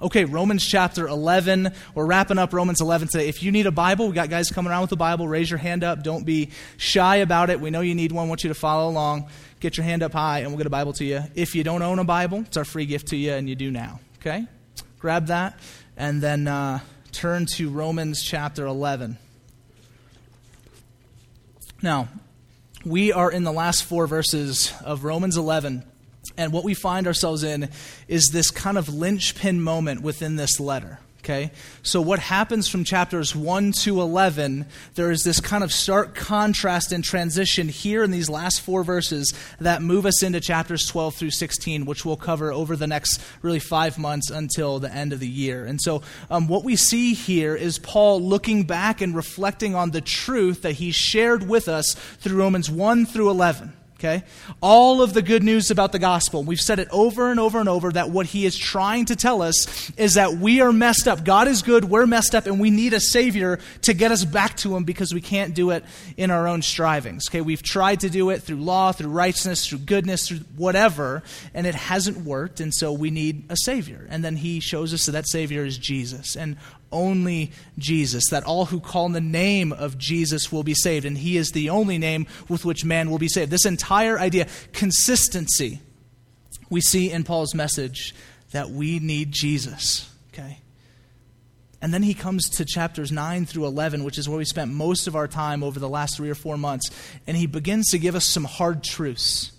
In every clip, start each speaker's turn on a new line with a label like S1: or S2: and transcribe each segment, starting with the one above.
S1: Okay, Romans chapter 11. We're wrapping up Romans 11 today. If you need a Bible, we got guys coming around with a Bible. Raise your hand up. Don't be shy about it. We know you need one. want you to follow along. Get your hand up high, and we'll get a Bible to you. If you don't own a Bible, it's our free gift to you, and you do now. Okay? Grab that, and then uh, turn to Romans chapter 11. Now, we are in the last four verses of Romans 11. And what we find ourselves in is this kind of linchpin moment within this letter. Okay? So, what happens from chapters 1 to 11, there is this kind of stark contrast and transition here in these last four verses that move us into chapters 12 through 16, which we'll cover over the next really five months until the end of the year. And so, um, what we see here is Paul looking back and reflecting on the truth that he shared with us through Romans 1 through 11. Okay? All of the good news about the gospel. We've said it over and over and over that what he is trying to tell us is that we are messed up. God is good, we're messed up, and we need a Savior to get us back to him because we can't do it in our own strivings. Okay? We've tried to do it through law, through righteousness, through goodness, through whatever, and it hasn't worked, and so we need a Savior. And then he shows us that that Savior is Jesus. And only Jesus, that all who call the name of Jesus will be saved, and he is the only name with which man will be saved. This entire idea, consistency, we see in Paul's message that we need Jesus, okay? And then he comes to chapters 9 through 11, which is where we spent most of our time over the last three or four months, and he begins to give us some hard truths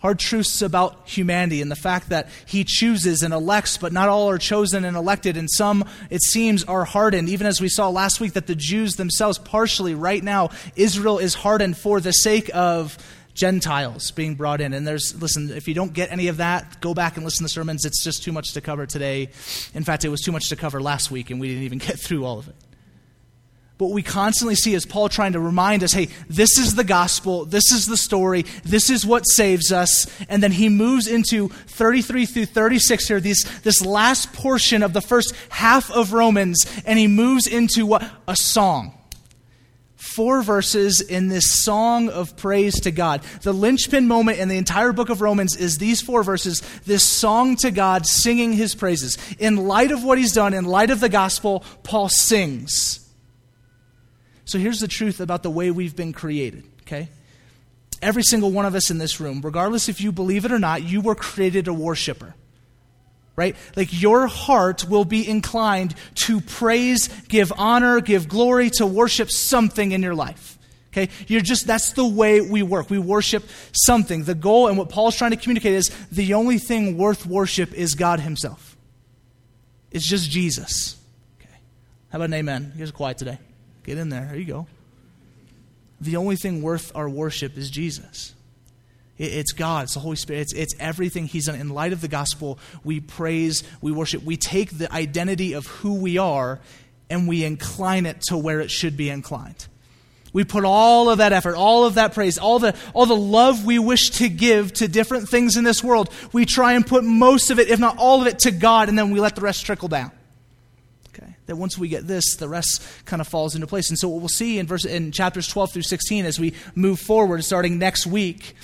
S1: hard truths about humanity and the fact that he chooses and elects, but not all are chosen and elected, and some, it seems, are hardened. Even as we saw last week, that the Jews themselves, partially, right now, Israel is hardened for the sake of Gentiles being brought in. And there's, listen, if you don't get any of that, go back and listen to sermons. It's just too much to cover today. In fact, it was too much to cover last week, and we didn't even get through all of it. But what we constantly see is Paul trying to remind us hey, this is the gospel, this is the story, this is what saves us. And then he moves into 33 through 36 here, these, this last portion of the first half of Romans, and he moves into what? A song. Four verses in this song of praise to God. The linchpin moment in the entire book of Romans is these four verses, this song to God, singing his praises. In light of what he's done, in light of the gospel, Paul sings. So here's the truth about the way we've been created, okay? Every single one of us in this room, regardless if you believe it or not, you were created a worshiper. Right? Like your heart will be inclined to praise, give honor, give glory, to worship something in your life. Okay? You're just, that's the way we work. We worship something. The goal and what Paul's trying to communicate is the only thing worth worship is God Himself. It's just Jesus. Okay. How about an amen? You guys are quiet today. Get in there. There you go. The only thing worth our worship is Jesus. It's God, it's the Holy Spirit, it's, it's everything He's done. In light of the gospel, we praise, we worship, we take the identity of who we are and we incline it to where it should be inclined. We put all of that effort, all of that praise, all the, all the love we wish to give to different things in this world, we try and put most of it, if not all of it, to God, and then we let the rest trickle down that once we get this, the rest kind of falls into place. And so what we'll see in verse in chapters 12 through 16 as we move forward, starting next week,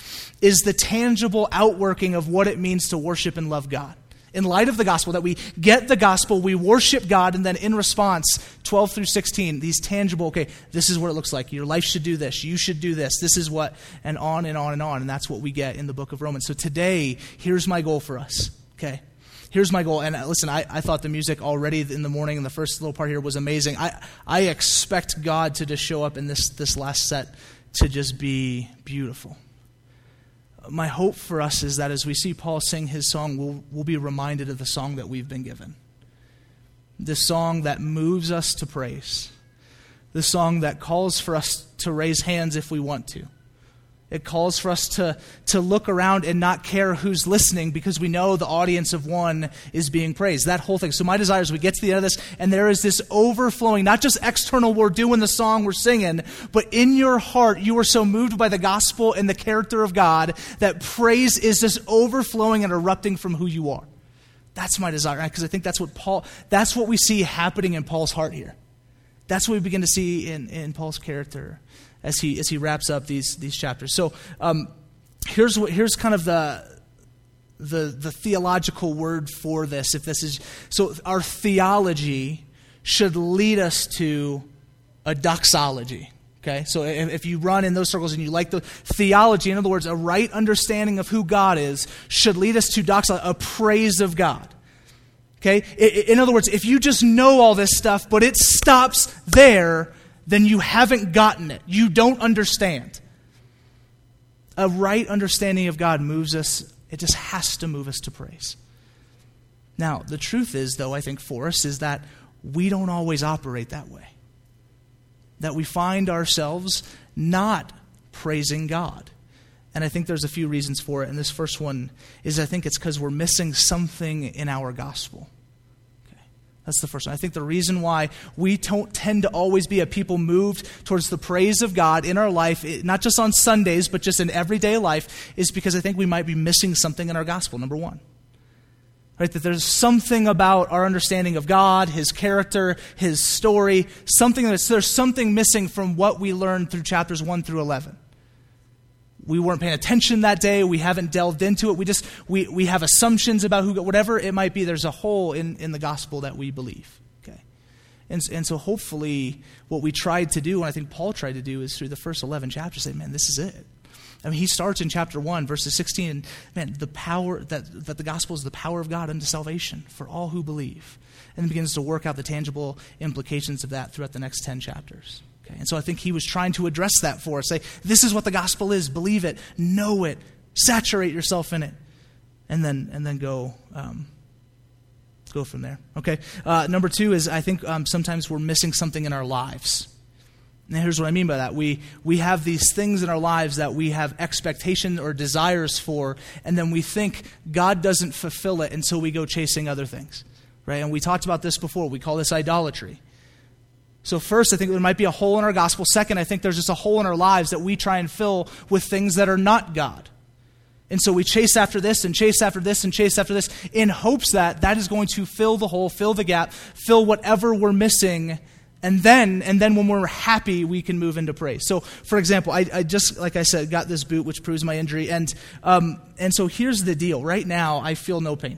S1: is the tangible outworking of what it means to worship and love God. In light of the gospel, that we get the gospel, we worship God, and then in response, 12 through 16, these tangible, okay, this is what it looks like. Your life should do this. You should do this. This is what, and on and on and on. And that's what we get in the book of Romans. So today, here's my goal for us, okay? Here's my goal. And uh, listen, I, I thought the music already in the morning in the first little part here was amazing. I, I expect God to just show up in this, this last set to just be beautiful. My hope for us is that as we see Paul sing his song, we'll, we'll be reminded of the song that we've been given. This song that moves us to praise. The song that calls for us to raise hands if we want to it calls for us to, to look around and not care who's listening because we know the audience of one is being praised. That whole thing. So, my desire is we get to the end of this and there is this overflowing, not just external, we're doing the song, we're singing, but in your heart, you are so moved by the gospel and the character of God that praise is just overflowing and erupting from who you are. That's my desire, because I think that's what Paul, that's what we see happening in Paul's heart here. That's what we begin to see in, in Paul's character as he, as he wraps up these, these chapters. So um, here's, what, here's kind of the, the, the theological word for this. If this is so, our theology should lead us to a doxology. Okay, so if, you run in those circles and you like the theology, in other words, a right understanding of who God is, should lead us to doxology, a praise of God. Okay, in other words, if you just know all this stuff, but it stops there, then you haven't gotten it. You don't understand. A right understanding of God moves us it just has to move us to praise. Now, the truth is, though, I think for us, is that we don't always operate that way. That we find ourselves not praising God. And I think there's a few reasons for it. And this first one is I think it's because we're missing something in our gospel. That's the first one. I think the reason why we don't tend to always be a people moved towards the praise of God in our life, not just on Sundays, but just in everyday life, is because I think we might be missing something in our gospel, number one. Right? That there's something about our understanding of God, His character, His story, something that's, there's something missing from what we learned through chapters 1 through 11 we weren't paying attention that day. We haven't delved into it. We just we, we have assumptions about who got whatever it might be. There's a hole in, in the gospel that we believe. Okay, and and so hopefully what we tried to do, and I think Paul tried to do, is through the first eleven chapters, say, man, this is it. I mean, he starts in chapter 1, verses 16, and man, the power that, that the gospel is the power of God unto salvation for all who believe. And begins to work out the tangible implications of that throughout the next 10 chapters. Okay, and so I think he was trying to address that for us. Say, this is what the gospel is. Believe it, know it, saturate yourself in it, and then and then go um, go from there. Okay. Uh, number two is I think um, sometimes we're missing something in our lives. And here's what I mean by that. We, we have these things in our lives that we have expectations or desires for, and then we think God doesn't fulfill it, and so we go chasing other things. Right? And we talked about this before. We call this idolatry. So, first, I think there might be a hole in our gospel. Second, I think there's just a hole in our lives that we try and fill with things that are not God. And so we chase after this and chase after this and chase after this in hopes that that is going to fill the hole, fill the gap, fill whatever we're missing. And then, and then when we're happy, we can move into praise. So, for example, I, I just, like I said, got this boot, which proves my injury. And, um, and so here's the deal. Right now, I feel no pain.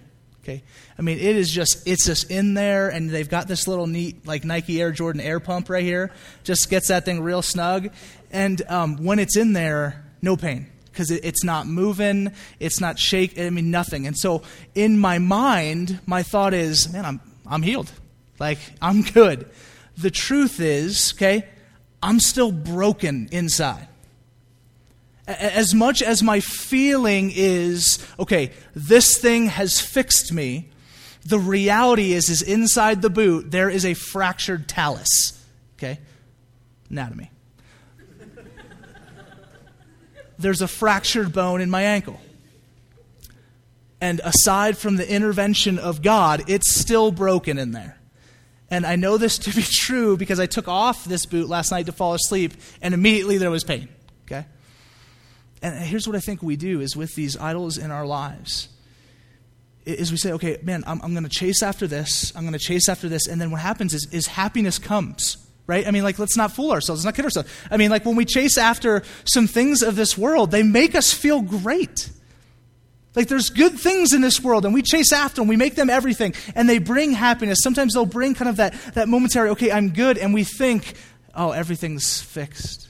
S1: Okay? I mean, it is just, it's just in there, and they've got this little neat, like Nike Air Jordan air pump right here. Just gets that thing real snug. And um, when it's in there, no pain. Because it, it's not moving, it's not shake, I mean, nothing. And so in my mind, my thought is, man, I'm, I'm healed. Like, I'm good. The truth is, okay, I'm still broken inside as much as my feeling is, okay, this thing has fixed me, the reality is, is inside the boot, there is a fractured talus. Okay? Anatomy. There's a fractured bone in my ankle. And aside from the intervention of God, it's still broken in there. And I know this to be true because I took off this boot last night to fall asleep, and immediately there was pain. And here's what I think we do is with these idols in our lives is we say, okay, man, I'm, I'm going to chase after this. I'm going to chase after this. And then what happens is, is happiness comes, right? I mean, like, let's not fool ourselves. Let's not kid ourselves. I mean, like, when we chase after some things of this world, they make us feel great. Like, there's good things in this world, and we chase after them. We make them everything, and they bring happiness. Sometimes they'll bring kind of that, that momentary, okay, I'm good, and we think, oh, everything's fixed.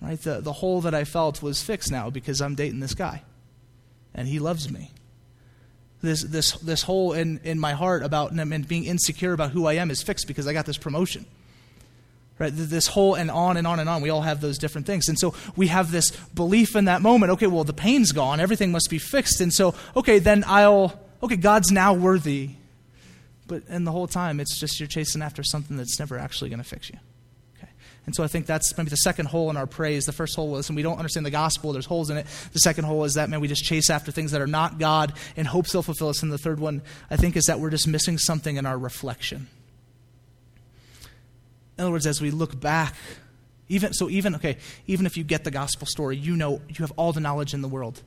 S1: Right? The, the hole that I felt was fixed now because I'm dating this guy and he loves me. This, this, this hole in, in my heart about and being insecure about who I am is fixed because I got this promotion. Right? This whole and on and on and on. We all have those different things. And so we have this belief in that moment okay, well, the pain's gone. Everything must be fixed. And so, okay, then I'll, okay, God's now worthy. But and the whole time, it's just you're chasing after something that's never actually going to fix you. And so I think that's maybe the second hole in our praise. The first hole was, and we don't understand the gospel, there's holes in it. The second hole is that, man, we just chase after things that are not God in hopes they'll fulfill us. And the third one, I think, is that we're just missing something in our reflection. In other words, as we look back, even so, even okay, even if you get the gospel story, you know you have all the knowledge in the world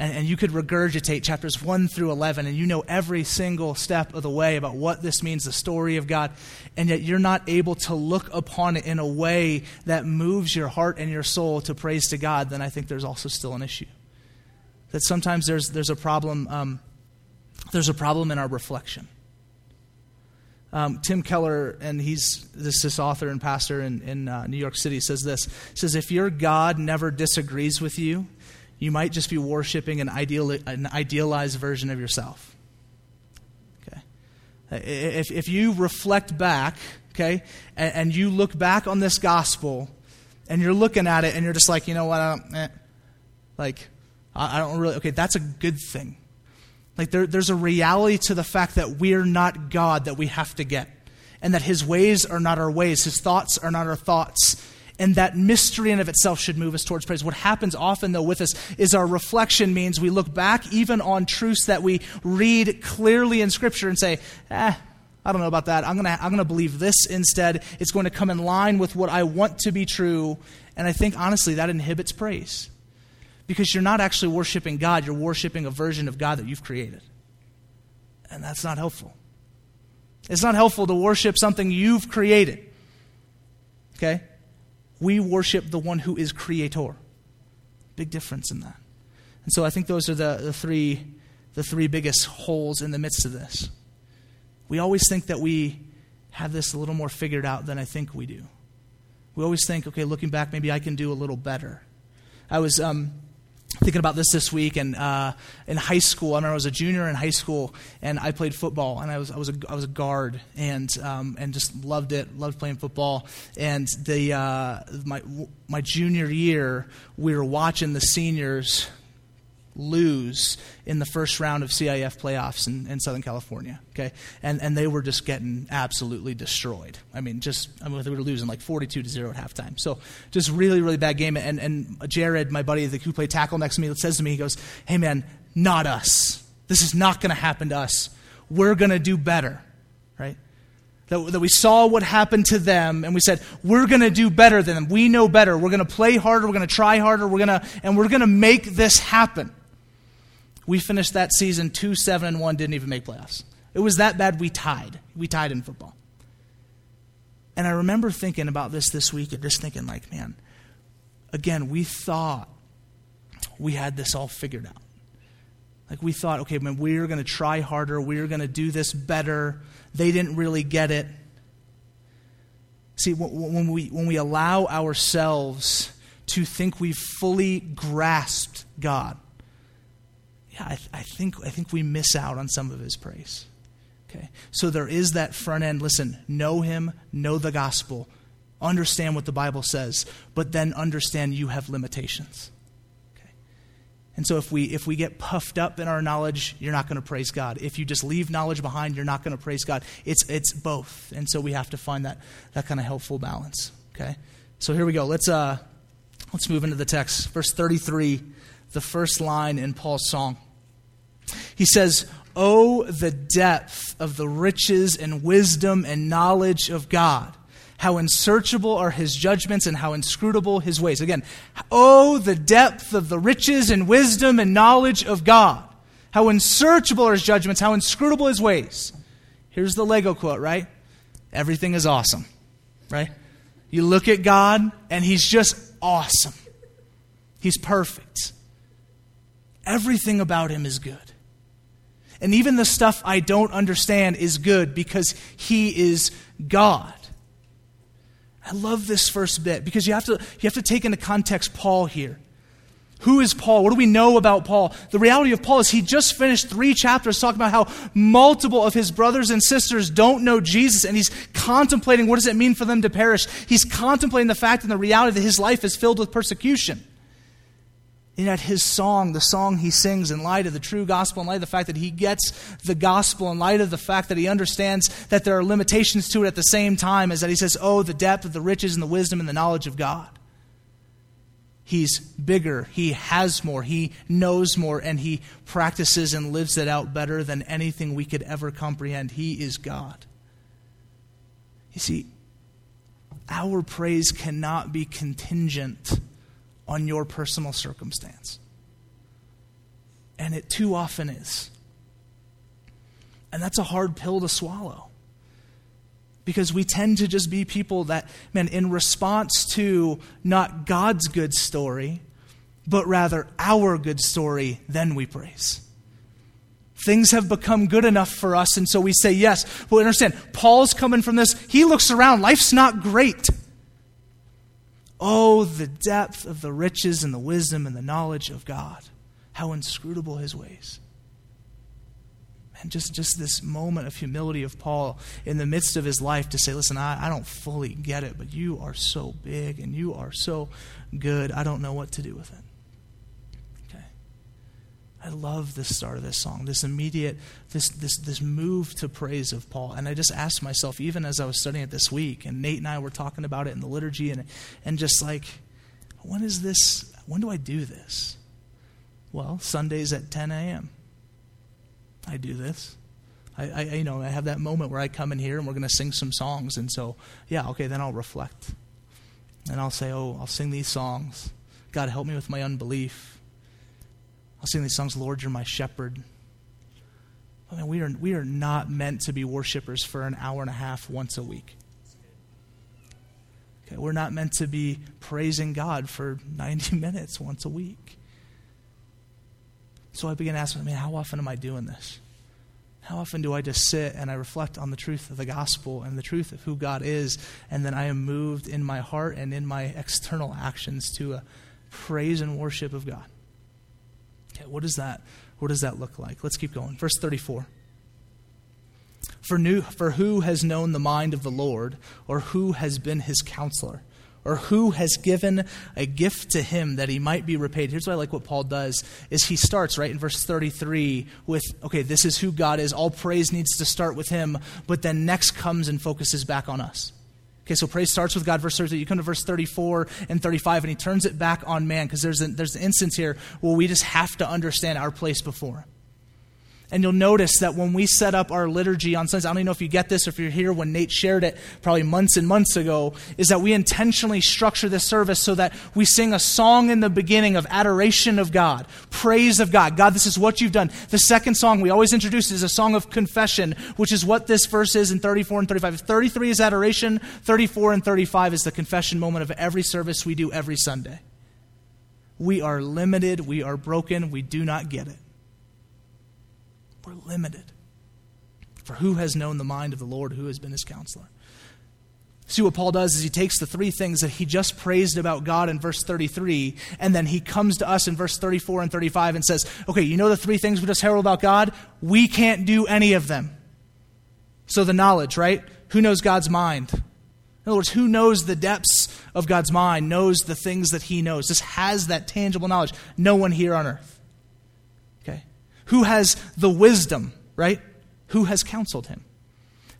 S1: and, and you could regurgitate chapters 1 through 11, and you know every single step of the way about what this means, the story of God, and yet you're not able to look upon it in a way that moves your heart and your soul to praise to God, then I think there's also still an issue. that sometimes there's, there's a problem. Um, there's a problem in our reflection. Um, Tim Keller, and he's this, this author and pastor in, in uh, New York City, says this. Says, If your God never disagrees with you, you might just be worshiping an, ideal, an idealized version of yourself. Okay? If, if you reflect back, okay, and, and you look back on this gospel, and you're looking at it, and you're just like, you know what, I don't, eh. like, I, I don't really, okay, that's a good thing. Like there, there's a reality to the fact that we're not God that we have to get, and that His ways are not our ways, His thoughts are not our thoughts. And that mystery in of itself should move us towards praise. What happens often, though, with us is our reflection means we look back even on truths that we read clearly in Scripture and say, eh, I don't know about that. I'm going to I'm going to believe this instead. It's going to come in line with what I want to be true. And I think, honestly, that inhibits praise because you're not actually worshiping God, you're worshiping a version of God that you've created. And that's not helpful. It's not helpful to worship something you've created. Okay? We worship the one who is creator. Big difference in that. And so I think those are the, the three the three biggest holes in the midst of this. We always think that we have this a little more figured out than I think we do. We always think, okay, looking back, maybe I can do a little better. I was um, thinking about this this week and uh, in high school. I remember i was a junior in high school and i played football and i was, I was, a, I was a guard and, um, and just loved it loved playing football. And the, uh, my, my junior year we were watching the seniors lose in the first round of CIF playoffs in, in, Southern California. Okay, and and they were just getting absolutely destroyed. I mean, just I mean, they were losing like forty-two to zero at halftime. So just really really bad game. And and Jared, my buddy the who played tackle next to me, says to me, he goes, "Hey man, not us. This is not going to happen to us. We're going to do better." Right. That, that we saw what happened to them and we said, we're going to do better than them. We know better. We're going to play harder. We're going to try harder. We're going to, and we're going to make this happen. We finished that season 2 7 and 1, didn't even make playoffs. It was that bad we tied. We tied in football. And I remember thinking about this this week and just thinking, like, man, again, we thought we had this all figured out. Like, we thought, okay, man, we're going to try harder. We're going to do this better. They didn't really get it. See, when we, when we allow ourselves to think we've fully grasped God, yeah, I, th- I, think, I think we miss out on some of his praise. Okay? So there is that front end. Listen, know him, know the gospel, understand what the Bible says, but then understand you have limitations. Okay? And so if we, if we get puffed up in our knowledge, you're not going to praise God. If you just leave knowledge behind, you're not going to praise God. It's, it's both. And so we have to find that, that kind of helpful balance. Okay? So here we go. Let's, uh, let's move into the text. Verse 33 the first line in Paul's song. He says, Oh, the depth of the riches and wisdom and knowledge of God. How unsearchable are his judgments and how inscrutable his ways. Again, oh, the depth of the riches and wisdom and knowledge of God. How unsearchable are his judgments, how inscrutable his ways. Here's the Lego quote, right? Everything is awesome, right? You look at God and he's just awesome. He's perfect. Everything about him is good. And even the stuff I don't understand is good because he is God. I love this first bit because you have to, you have to take into context Paul here. Who is Paul? What do we know about Paul? The reality of Paul is he just finished three chapters talking about how multiple of his brothers and sisters don't know Jesus, and he's contemplating what does it mean for them to perish. He's contemplating the fact and the reality that his life is filled with persecution. And yet, his song, the song he sings in light of the true gospel, in light of the fact that he gets the gospel, in light of the fact that he understands that there are limitations to it at the same time, is that he says, Oh, the depth of the riches and the wisdom and the knowledge of God. He's bigger, he has more, he knows more, and he practices and lives it out better than anything we could ever comprehend. He is God. You see, our praise cannot be contingent on your personal circumstance. And it too often is. And that's a hard pill to swallow. Because we tend to just be people that, man, in response to not God's good story, but rather our good story, then we praise. Things have become good enough for us, and so we say yes. But understand, Paul's coming from this. He looks around, life's not great. Oh, the depth of the riches and the wisdom and the knowledge of God. How inscrutable his ways. And just, just this moment of humility of Paul in the midst of his life to say, listen, I, I don't fully get it, but you are so big and you are so good. I don't know what to do with it. I love the start of this song, this immediate, this, this, this move to praise of Paul. And I just asked myself, even as I was studying it this week, and Nate and I were talking about it in the liturgy, and, and just like, when is this, when do I do this? Well, Sundays at 10 a.m. I do this. I, I, you know, I have that moment where I come in here and we're going to sing some songs. And so, yeah, okay, then I'll reflect. And I'll say, oh, I'll sing these songs. God, help me with my unbelief. I'll sing these songs, Lord, you're my shepherd. Oh, I mean, we are, we are not meant to be worshipers for an hour and a half once a week. Okay, we're not meant to be praising God for 90 minutes once a week. So I began to ask, I mean, how often am I doing this? How often do I just sit and I reflect on the truth of the gospel and the truth of who God is, and then I am moved in my heart and in my external actions to a praise and worship of God? Okay, what does that what does that look like? Let's keep going. Verse 34. For, new, for who has known the mind of the Lord, or who has been his counselor, or who has given a gift to him that he might be repaid? Here's why I like what Paul does is he starts right in verse 33 with, okay, this is who God is. All praise needs to start with him, but then next comes and focuses back on us. Okay, so praise starts with God, verse 30. You come to verse 34 and 35, and he turns it back on man because there's, there's an instance here where we just have to understand our place before him. And you'll notice that when we set up our liturgy on Sundays, I don't even know if you get this or if you're here when Nate shared it probably months and months ago, is that we intentionally structure this service so that we sing a song in the beginning of adoration of God, praise of God. God, this is what you've done. The second song we always introduce is a song of confession, which is what this verse is in 34 and 35. 33 is adoration, 34 and 35 is the confession moment of every service we do every Sunday. We are limited, we are broken, we do not get it. We're limited. For who has known the mind of the Lord? Who has been his counselor? See what Paul does is he takes the three things that he just praised about God in verse 33, and then he comes to us in verse 34 and 35 and says, Okay, you know the three things we just heralded about God? We can't do any of them. So the knowledge, right? Who knows God's mind? In other words, who knows the depths of God's mind, knows the things that he knows, just has that tangible knowledge. No one here on earth. Who has the wisdom, right? Who has counseled him?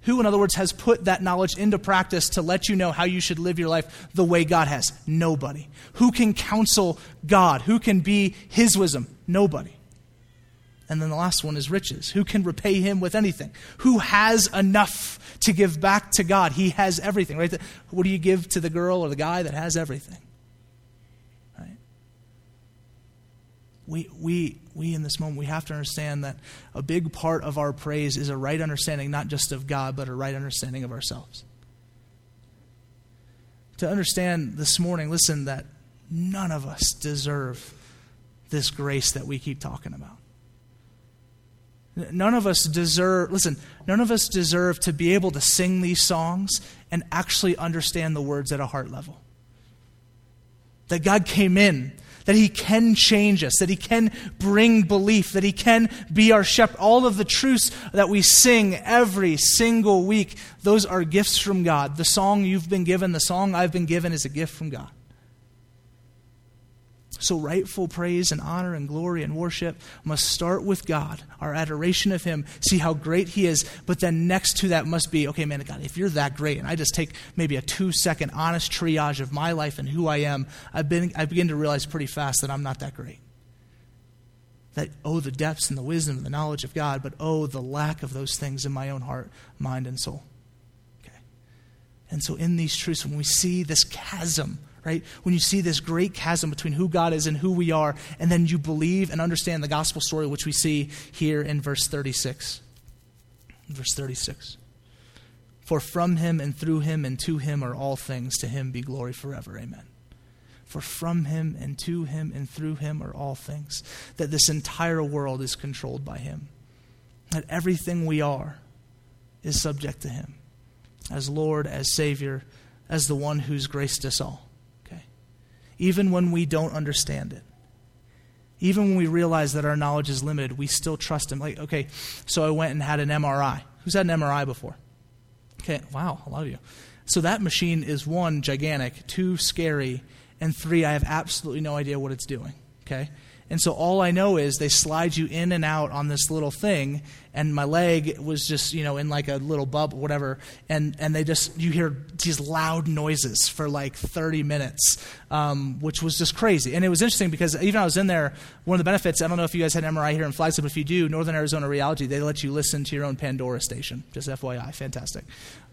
S1: Who, in other words, has put that knowledge into practice to let you know how you should live your life the way God has? Nobody. Who can counsel God? Who can be his wisdom? Nobody. And then the last one is riches. Who can repay him with anything? Who has enough to give back to God? He has everything, right? What do you give to the girl or the guy that has everything? We, we, we in this moment, we have to understand that a big part of our praise is a right understanding, not just of God, but a right understanding of ourselves. To understand this morning, listen, that none of us deserve this grace that we keep talking about. None of us deserve, listen, none of us deserve to be able to sing these songs and actually understand the words at a heart level. That God came in that He can change us, that He can bring belief, that He can be our shepherd. All of the truths that we sing every single week, those are gifts from God. The song you've been given, the song I've been given is a gift from God. So, rightful praise and honor and glory and worship must start with God, our adoration of Him, see how great He is. But then, next to that, must be okay, man, God, if you're that great, and I just take maybe a two second honest triage of my life and who I am, I've been, I begin to realize pretty fast that I'm not that great. That, oh, the depths and the wisdom and the knowledge of God, but oh, the lack of those things in my own heart, mind, and soul. Okay. And so, in these truths, when we see this chasm, right? When you see this great chasm between who God is and who we are, and then you believe and understand the gospel story, which we see here in verse 36. Verse 36. For from him and through him and to him are all things, to him be glory forever. Amen. For from him and to him and through him are all things. That this entire world is controlled by him. That everything we are is subject to him as Lord, as Savior, as the one who's graced us all. Even when we don't understand it. Even when we realize that our knowledge is limited, we still trust him. Like, okay, so I went and had an MRI. Who's had an MRI before? Okay, wow, a lot of you. So that machine is one, gigantic, two, scary, and three, I have absolutely no idea what it's doing. Okay? And so all I know is they slide you in and out on this little thing, and my leg was just, you know, in like a little bubble, whatever, and, and they just, you hear these loud noises for like 30 minutes, um, which was just crazy. And it was interesting because even I was in there, one of the benefits, I don't know if you guys had MRI here in Flagstaff, but if you do, Northern Arizona Radiology, they let you listen to your own Pandora station. Just FYI, fantastic.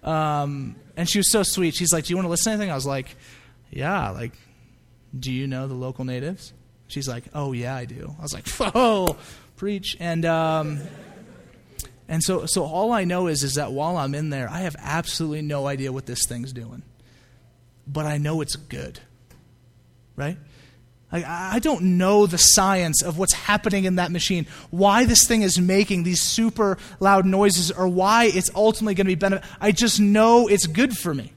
S1: Um, and she was so sweet. She's like, do you want to listen to anything? I was like, yeah, like, do you know the local natives? She's like, Oh, yeah, I do. I was like, Whoa, preach. And, um, and so, so all I know is, is that while I'm in there, I have absolutely no idea what this thing's doing. But I know it's good. Right? I, I don't know the science of what's happening in that machine, why this thing is making these super loud noises, or why it's ultimately going to be benefit. I just know it's good for me.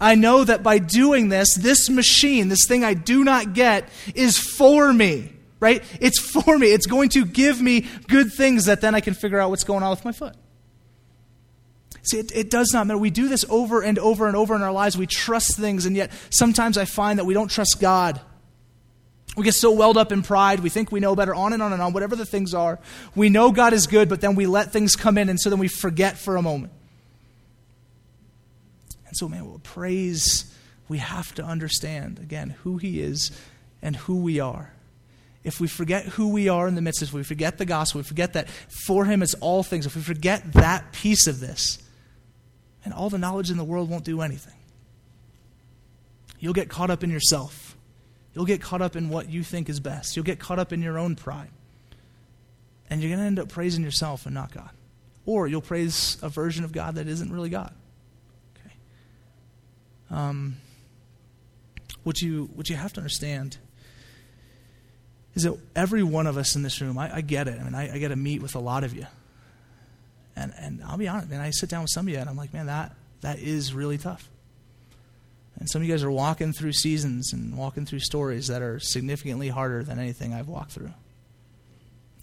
S1: I know that by doing this, this machine, this thing I do not get, is for me, right? It's for me. It's going to give me good things that then I can figure out what's going on with my foot. See, it, it, does not matter. We do this over and over and over in our lives. We trust things, and yet sometimes I find that we don't trust God. We get so welled up in pride. We think we know better, on and on and on, whatever the things are. We know God is good, but then we let things come in, and so then we forget for a moment. And so, man, well, praise, we have to understand, again, who He is and who we are. If we forget who we are in the midst of this, we forget the gospel, we forget that for Him it's all things, if we forget that piece of this, and all the knowledge in the world won't do anything. You'll get caught up in yourself. You'll get caught up in what you think is best. You'll get caught up in your own pride. And you're going to end up praising yourself and not God. Or you'll praise a version of God that isn't really God. Um, what you what you have to understand is that every one of us in this room, I, I get it. I mean, I, I, get to meet with a lot of you, and and I'll be honest, man. I sit down with some of you, and I'm like, man, that that is really tough. And some of you guys are walking through seasons and walking through stories that are significantly harder than anything I've walked through.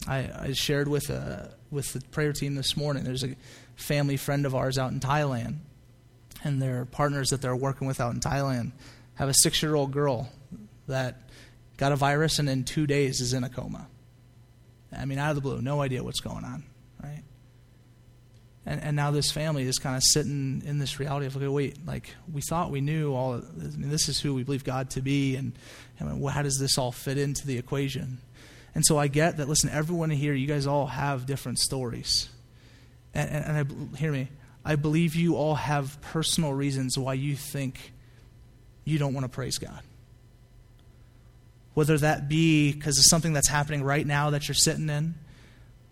S1: I, I shared with uh, with the prayer team this morning. There's a family friend of ours out in Thailand and their partners that they're working with out in Thailand have a six year old girl that got a virus and in two days is in a coma. I mean, out of the blue, no idea what's going on, right? And, and now this family is kind of sitting in this reality of, okay, wait, like we thought we knew all. I mean, this is who we believe God to be, and I mean, how does this all fit into the equation? And so I get that. Listen, everyone here, you guys all have different stories, and, and, and I, hear me. I believe you all have personal reasons why you think you don't want to praise God. Whether that be because of something that's happening right now that you're sitting in,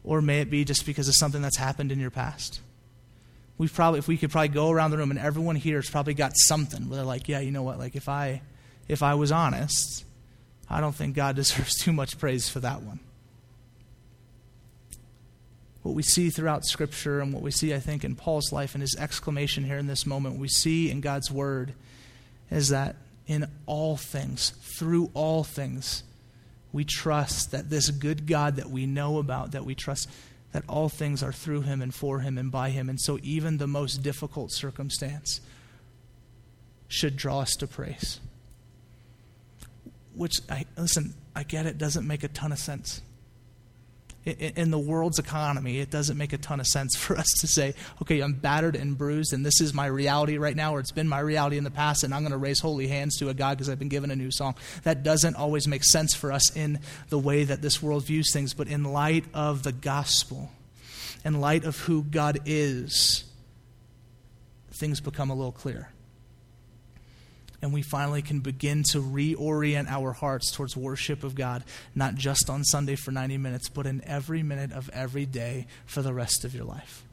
S1: or may it be just because of something that's happened in your past. We probably, if we could probably go around the room and everyone here has probably got something where they're like, yeah, you know what? Like if I, if I was honest, I don't think God deserves too much praise for that one what we see throughout Scripture and what we see, I think, in Paul's life and his exclamation here in this moment, we see in God's Word is that in all things, through all things, we trust that this good God that we know about, that we trust, that all things are through him and for him and by him. And so even the most difficult circumstance should draw us to praise. Which, I, listen, I get it, doesn't make a ton of sense in the world's economy, it doesn't make a ton of sense for us to say, okay, I'm battered and bruised, and this is my reality right now, or it's been my reality in the past, and I'm going to raise holy hands to a God because I've been given a new song. That doesn't always make sense for us in the way that this world views things, but in light of the gospel, in light of who God is, things become a little clearer and we finally can begin to reorient our hearts towards worship of God, not just on Sunday for 90 minutes, but in every minute of every day for the rest of your life.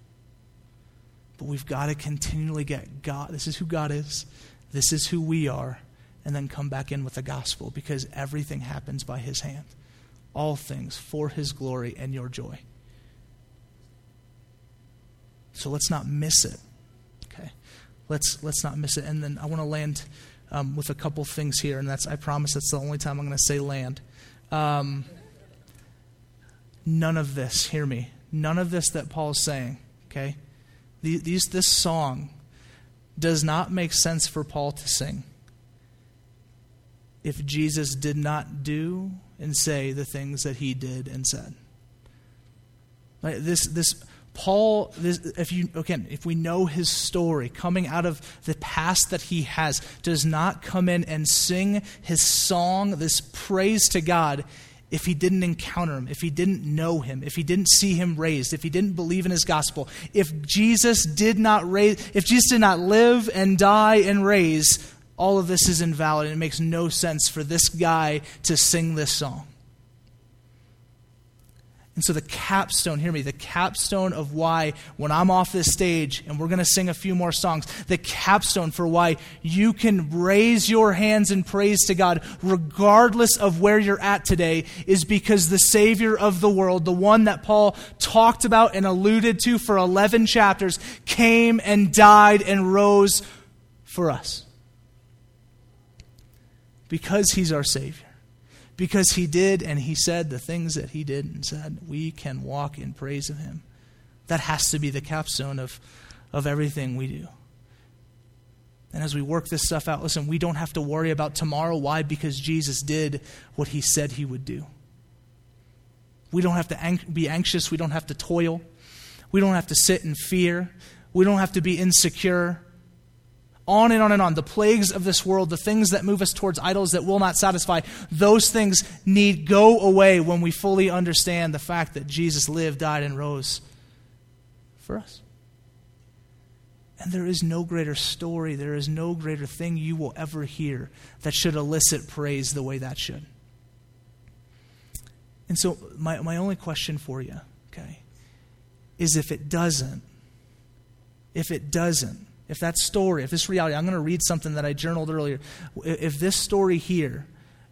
S1: But we've got to continually get God. This is who God is, this is who we are, and then come back in with the gospel because everything happens by his hand. All things for his glory and your joy. So let's not miss it. Okay? Let's, let's not miss it. And then I want to land um, with a couple things here, and that's, I promise that's the only time I'm going to say land. Um, none of this, hear me, none of this that Paul is saying, okay? These, this song does not make sense for Paul to sing if Jesus did not do and say the things that he did and said. Right, this, this Paul, this, if you again, if we know his story coming out of the past that he has, does not come in and sing his song, this praise to God, if he didn't encounter him, if he didn't know him, if he didn't see him raised, if he didn't believe in his gospel, if Jesus did not raise, if Jesus did not live and die and raise, all of this is invalid and it makes no sense for this guy to sing this song. And so, the capstone, hear me, the capstone of why, when I'm off this stage and we're going to sing a few more songs, the capstone for why you can raise your hands in praise to God, regardless of where you're at today, is because the Savior of the world, the one that Paul talked about and alluded to for 11 chapters, came and died and rose for us. Because he's our Savior because he did and he said the things that he did and said, we can walk in praise of him. That has to be the capstone of, of everything we do. And as we work this stuff out, listen, we don't have to worry about tomorrow. Why? Because Jesus did what he said he would do. We don't have to ang- be anxious. We don't have to toil. We don't have to sit in fear. We don't have to be insecure on and on and on. The plagues of this world, the things that move us towards idols that will not satisfy, those things need go away when we fully understand the fact that Jesus lived, died, and rose for us. And there is no greater story, there is no greater thing you will ever hear that should elicit praise the way that should. And so, my, my only question for you, okay, is if it doesn't, if it doesn't, if that story, if this reality, I'm going to read something that I journaled earlier. If this story here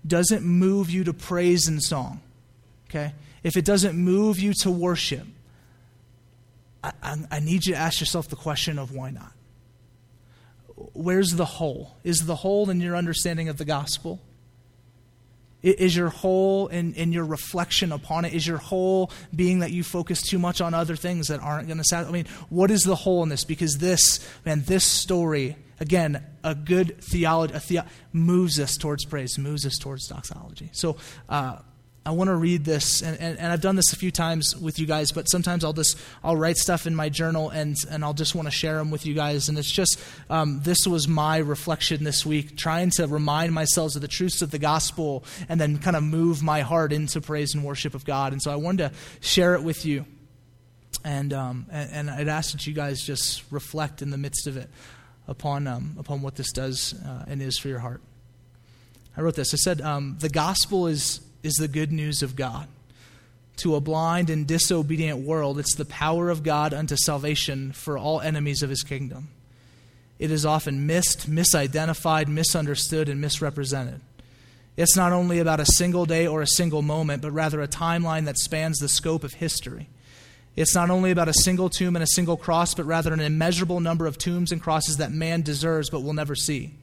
S1: doesn't move you to praise and song, okay? If it doesn't move you to worship, I, I, I need you to ask yourself the question of why not? Where's the hole? Is the hole in your understanding of the gospel? Is your hole and, in your reflection upon it? Is your hole being that you focus too much on other things that aren't going to satisfy? I mean, what is the hole in this? Because this, man, this story, again, a good theology a the, moves us towards praise, moves us towards doxology. So, uh, I want to read this, and, and, and, I've done this a few times with you guys, but sometimes I'll just I'll write stuff in my journal and and I'll just want to share them with you guys. And it's just um, this was my reflection this week, trying to remind myself of the truths of the gospel, and then kind of move my heart into praise and worship of God. And so I wanted to share it with you, and um, and, and I'd ask that you guys just reflect in the midst of it upon um, upon what this does uh, and is for your heart. I wrote this. I said um, the gospel is is the good news of God. To a blind and disobedient world, it's the power of God unto salvation for all enemies of his kingdom. It is often missed, misidentified, misunderstood, and misrepresented. It's not only about a single day or a single moment, but rather a timeline that spans the scope of history. It's not only about a single tomb and a single cross, but rather an immeasurable number of tombs and crosses that man deserves but will never see.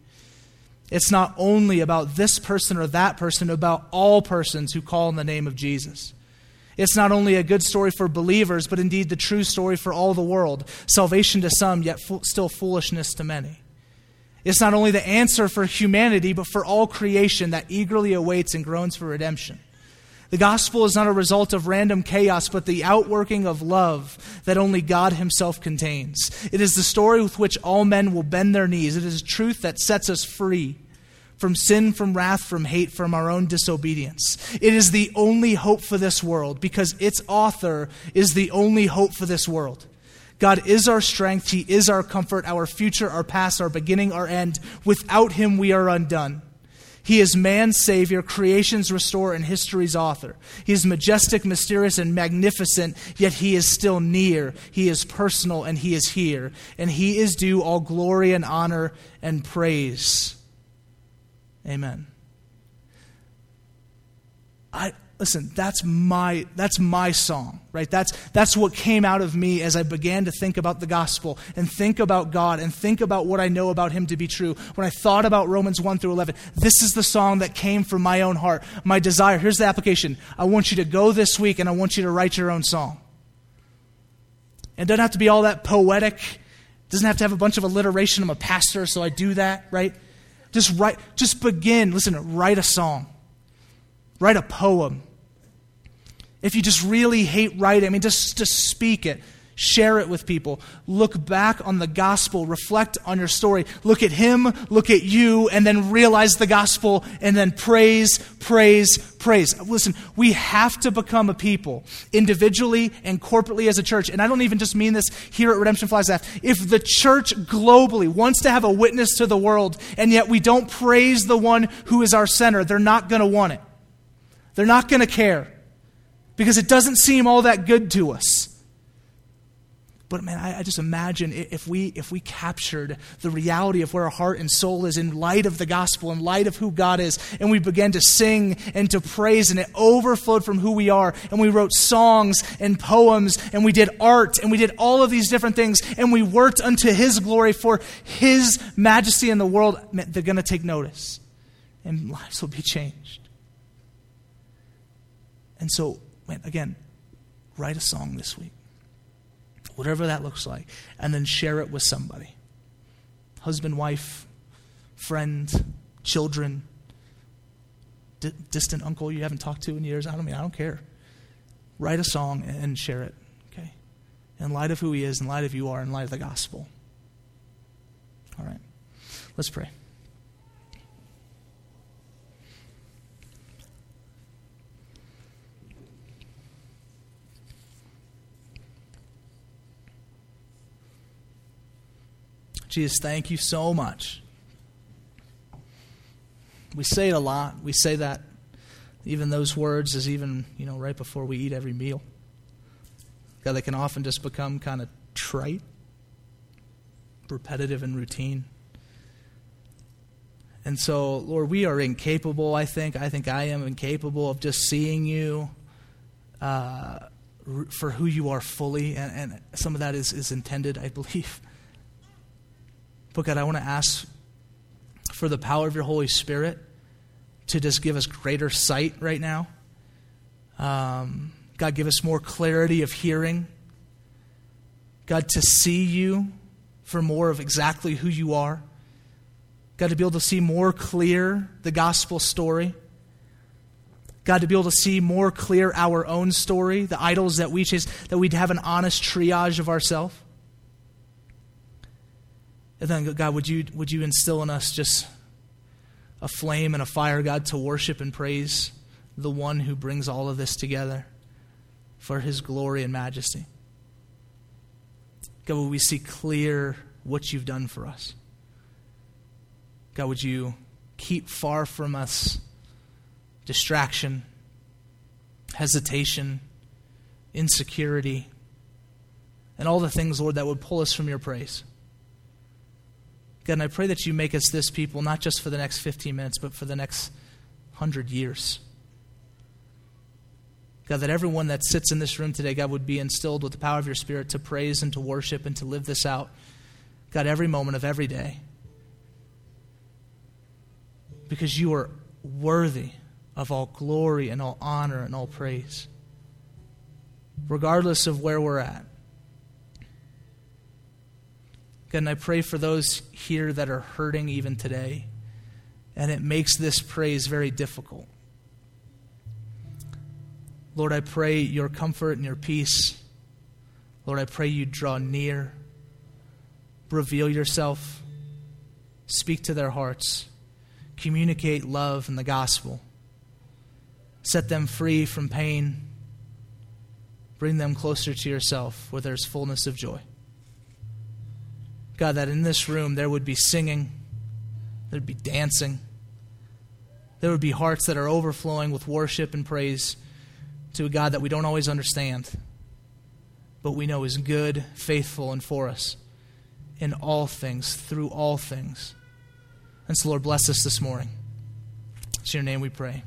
S1: It's not only about this person or that person, about all persons who call in the name of Jesus. It's not only a good story for believers, but indeed the true story for all the world salvation to some, yet still foolishness to many. It's not only the answer for humanity, but for all creation that eagerly awaits and groans for redemption. The gospel is not a result of random chaos, but the outworking of love that only God Himself contains. It is the story with which all men will bend their knees. It is truth that sets us free from sin, from wrath, from hate, from our own disobedience. It is the only hope for this world because its author is the only hope for this world. God is our strength, He is our comfort, our future, our past, our beginning, our end. Without Him, we are undone. He is man's Savior, creation's restorer, and history's author. He is majestic, mysterious, and magnificent, yet He is still near. He is personal, and He is here. And He is due all glory and honor and praise Amen. I listen, that's my that's my song, right? That's that's what came out of me as I began to think about the gospel and think about God and think about what I know about him to be true. When I thought about Romans 1 through 11, this is the song that came from my own heart. My desire. Here's the application. I want you to go this week and I want you to write your own song. It doesn't have to be all that poetic. It doesn't have to have a bunch of alliteration. I'm a pastor, so I do that, right? Just write just begin. Listen, write a song. Write a poem. If you just really hate writing, I mean, just, just speak it. Share it with people. Look back on the gospel. Reflect on your story. Look at him, look at you, and then realize the gospel, and then praise, praise, praise. Listen, we have to become a people, individually and corporately as a church. And I don't even just mean this here at Redemption Flies Flagstaff. If the church globally wants to have a witness to the world, and yet we don't praise the one who is our center, they're not going to want it. They're not going to care because it doesn't seem all that good to us. But man, I, I, just imagine if we if we captured the reality of where our heart and soul is in light of the gospel, in light of who God is, and we began to sing and to praise, and it overflowed from who we are, and we wrote songs and poems, and we did art, and we did all of these different things, and we worked unto His glory for His majesty in the world. Man, they're going to take notice, and lives will be changed. And so, again, write a song this week, whatever that looks like, and then share it with somebody husband, wife, friend, children, di- distant uncle you haven't talked to in years. I don't mean, I don't care. Write a song and share it, okay? In light of who he is, in light of you are, in light of the gospel. All right, let's pray. Jesus, thank you so much. We say it a lot. We say that even those words is even, you know, right before we eat every meal. God, they can often just become kind of trite, repetitive, and routine. And so, Lord, we are incapable, I think. I think I am incapable of just seeing you uh, for who you are fully. And, and some of that is, is intended, I believe. But God, I want to ask for the power of your Holy Spirit to just give us greater sight right now. Um, God, give us more clarity of hearing. God, to see you for more of exactly who you are. God, to be able to see more clear the gospel story. God, to be able to see more clear our own story, the idols that we chase, that we'd have an honest triage of ourselves. And then, God, would you, would you instill in us just a flame and a fire, God, to worship and praise the one who brings all of this together for his glory and majesty? God, would we see clear what you've done for us? God, would you keep far from us distraction, hesitation, insecurity, and all the things, Lord, that would pull us from your praise? God, and I pray that you make us this people, not just for the next 15 minutes, but for the next 100 years. God, that everyone that sits in this room today, God, would be instilled with the power of your Spirit to praise and to worship and to live this out. God, every moment of every day. Because you are worthy of all glory and all honor and all praise, regardless of where we're at. God, and I pray for those here that are hurting even today, and it makes this praise very difficult. Lord, I pray your comfort and your peace. Lord, I pray you draw near, reveal yourself, speak to their hearts, communicate love and the gospel, set them free from pain, bring them closer to yourself where there's fullness of joy. God, that in this room there would be singing, there'd be dancing, there would be hearts that are overflowing with worship and praise to a God that we don't always understand, but we know is good, faithful, and for us in all things, through all things. And so, Lord, bless us this morning. It's your name we pray.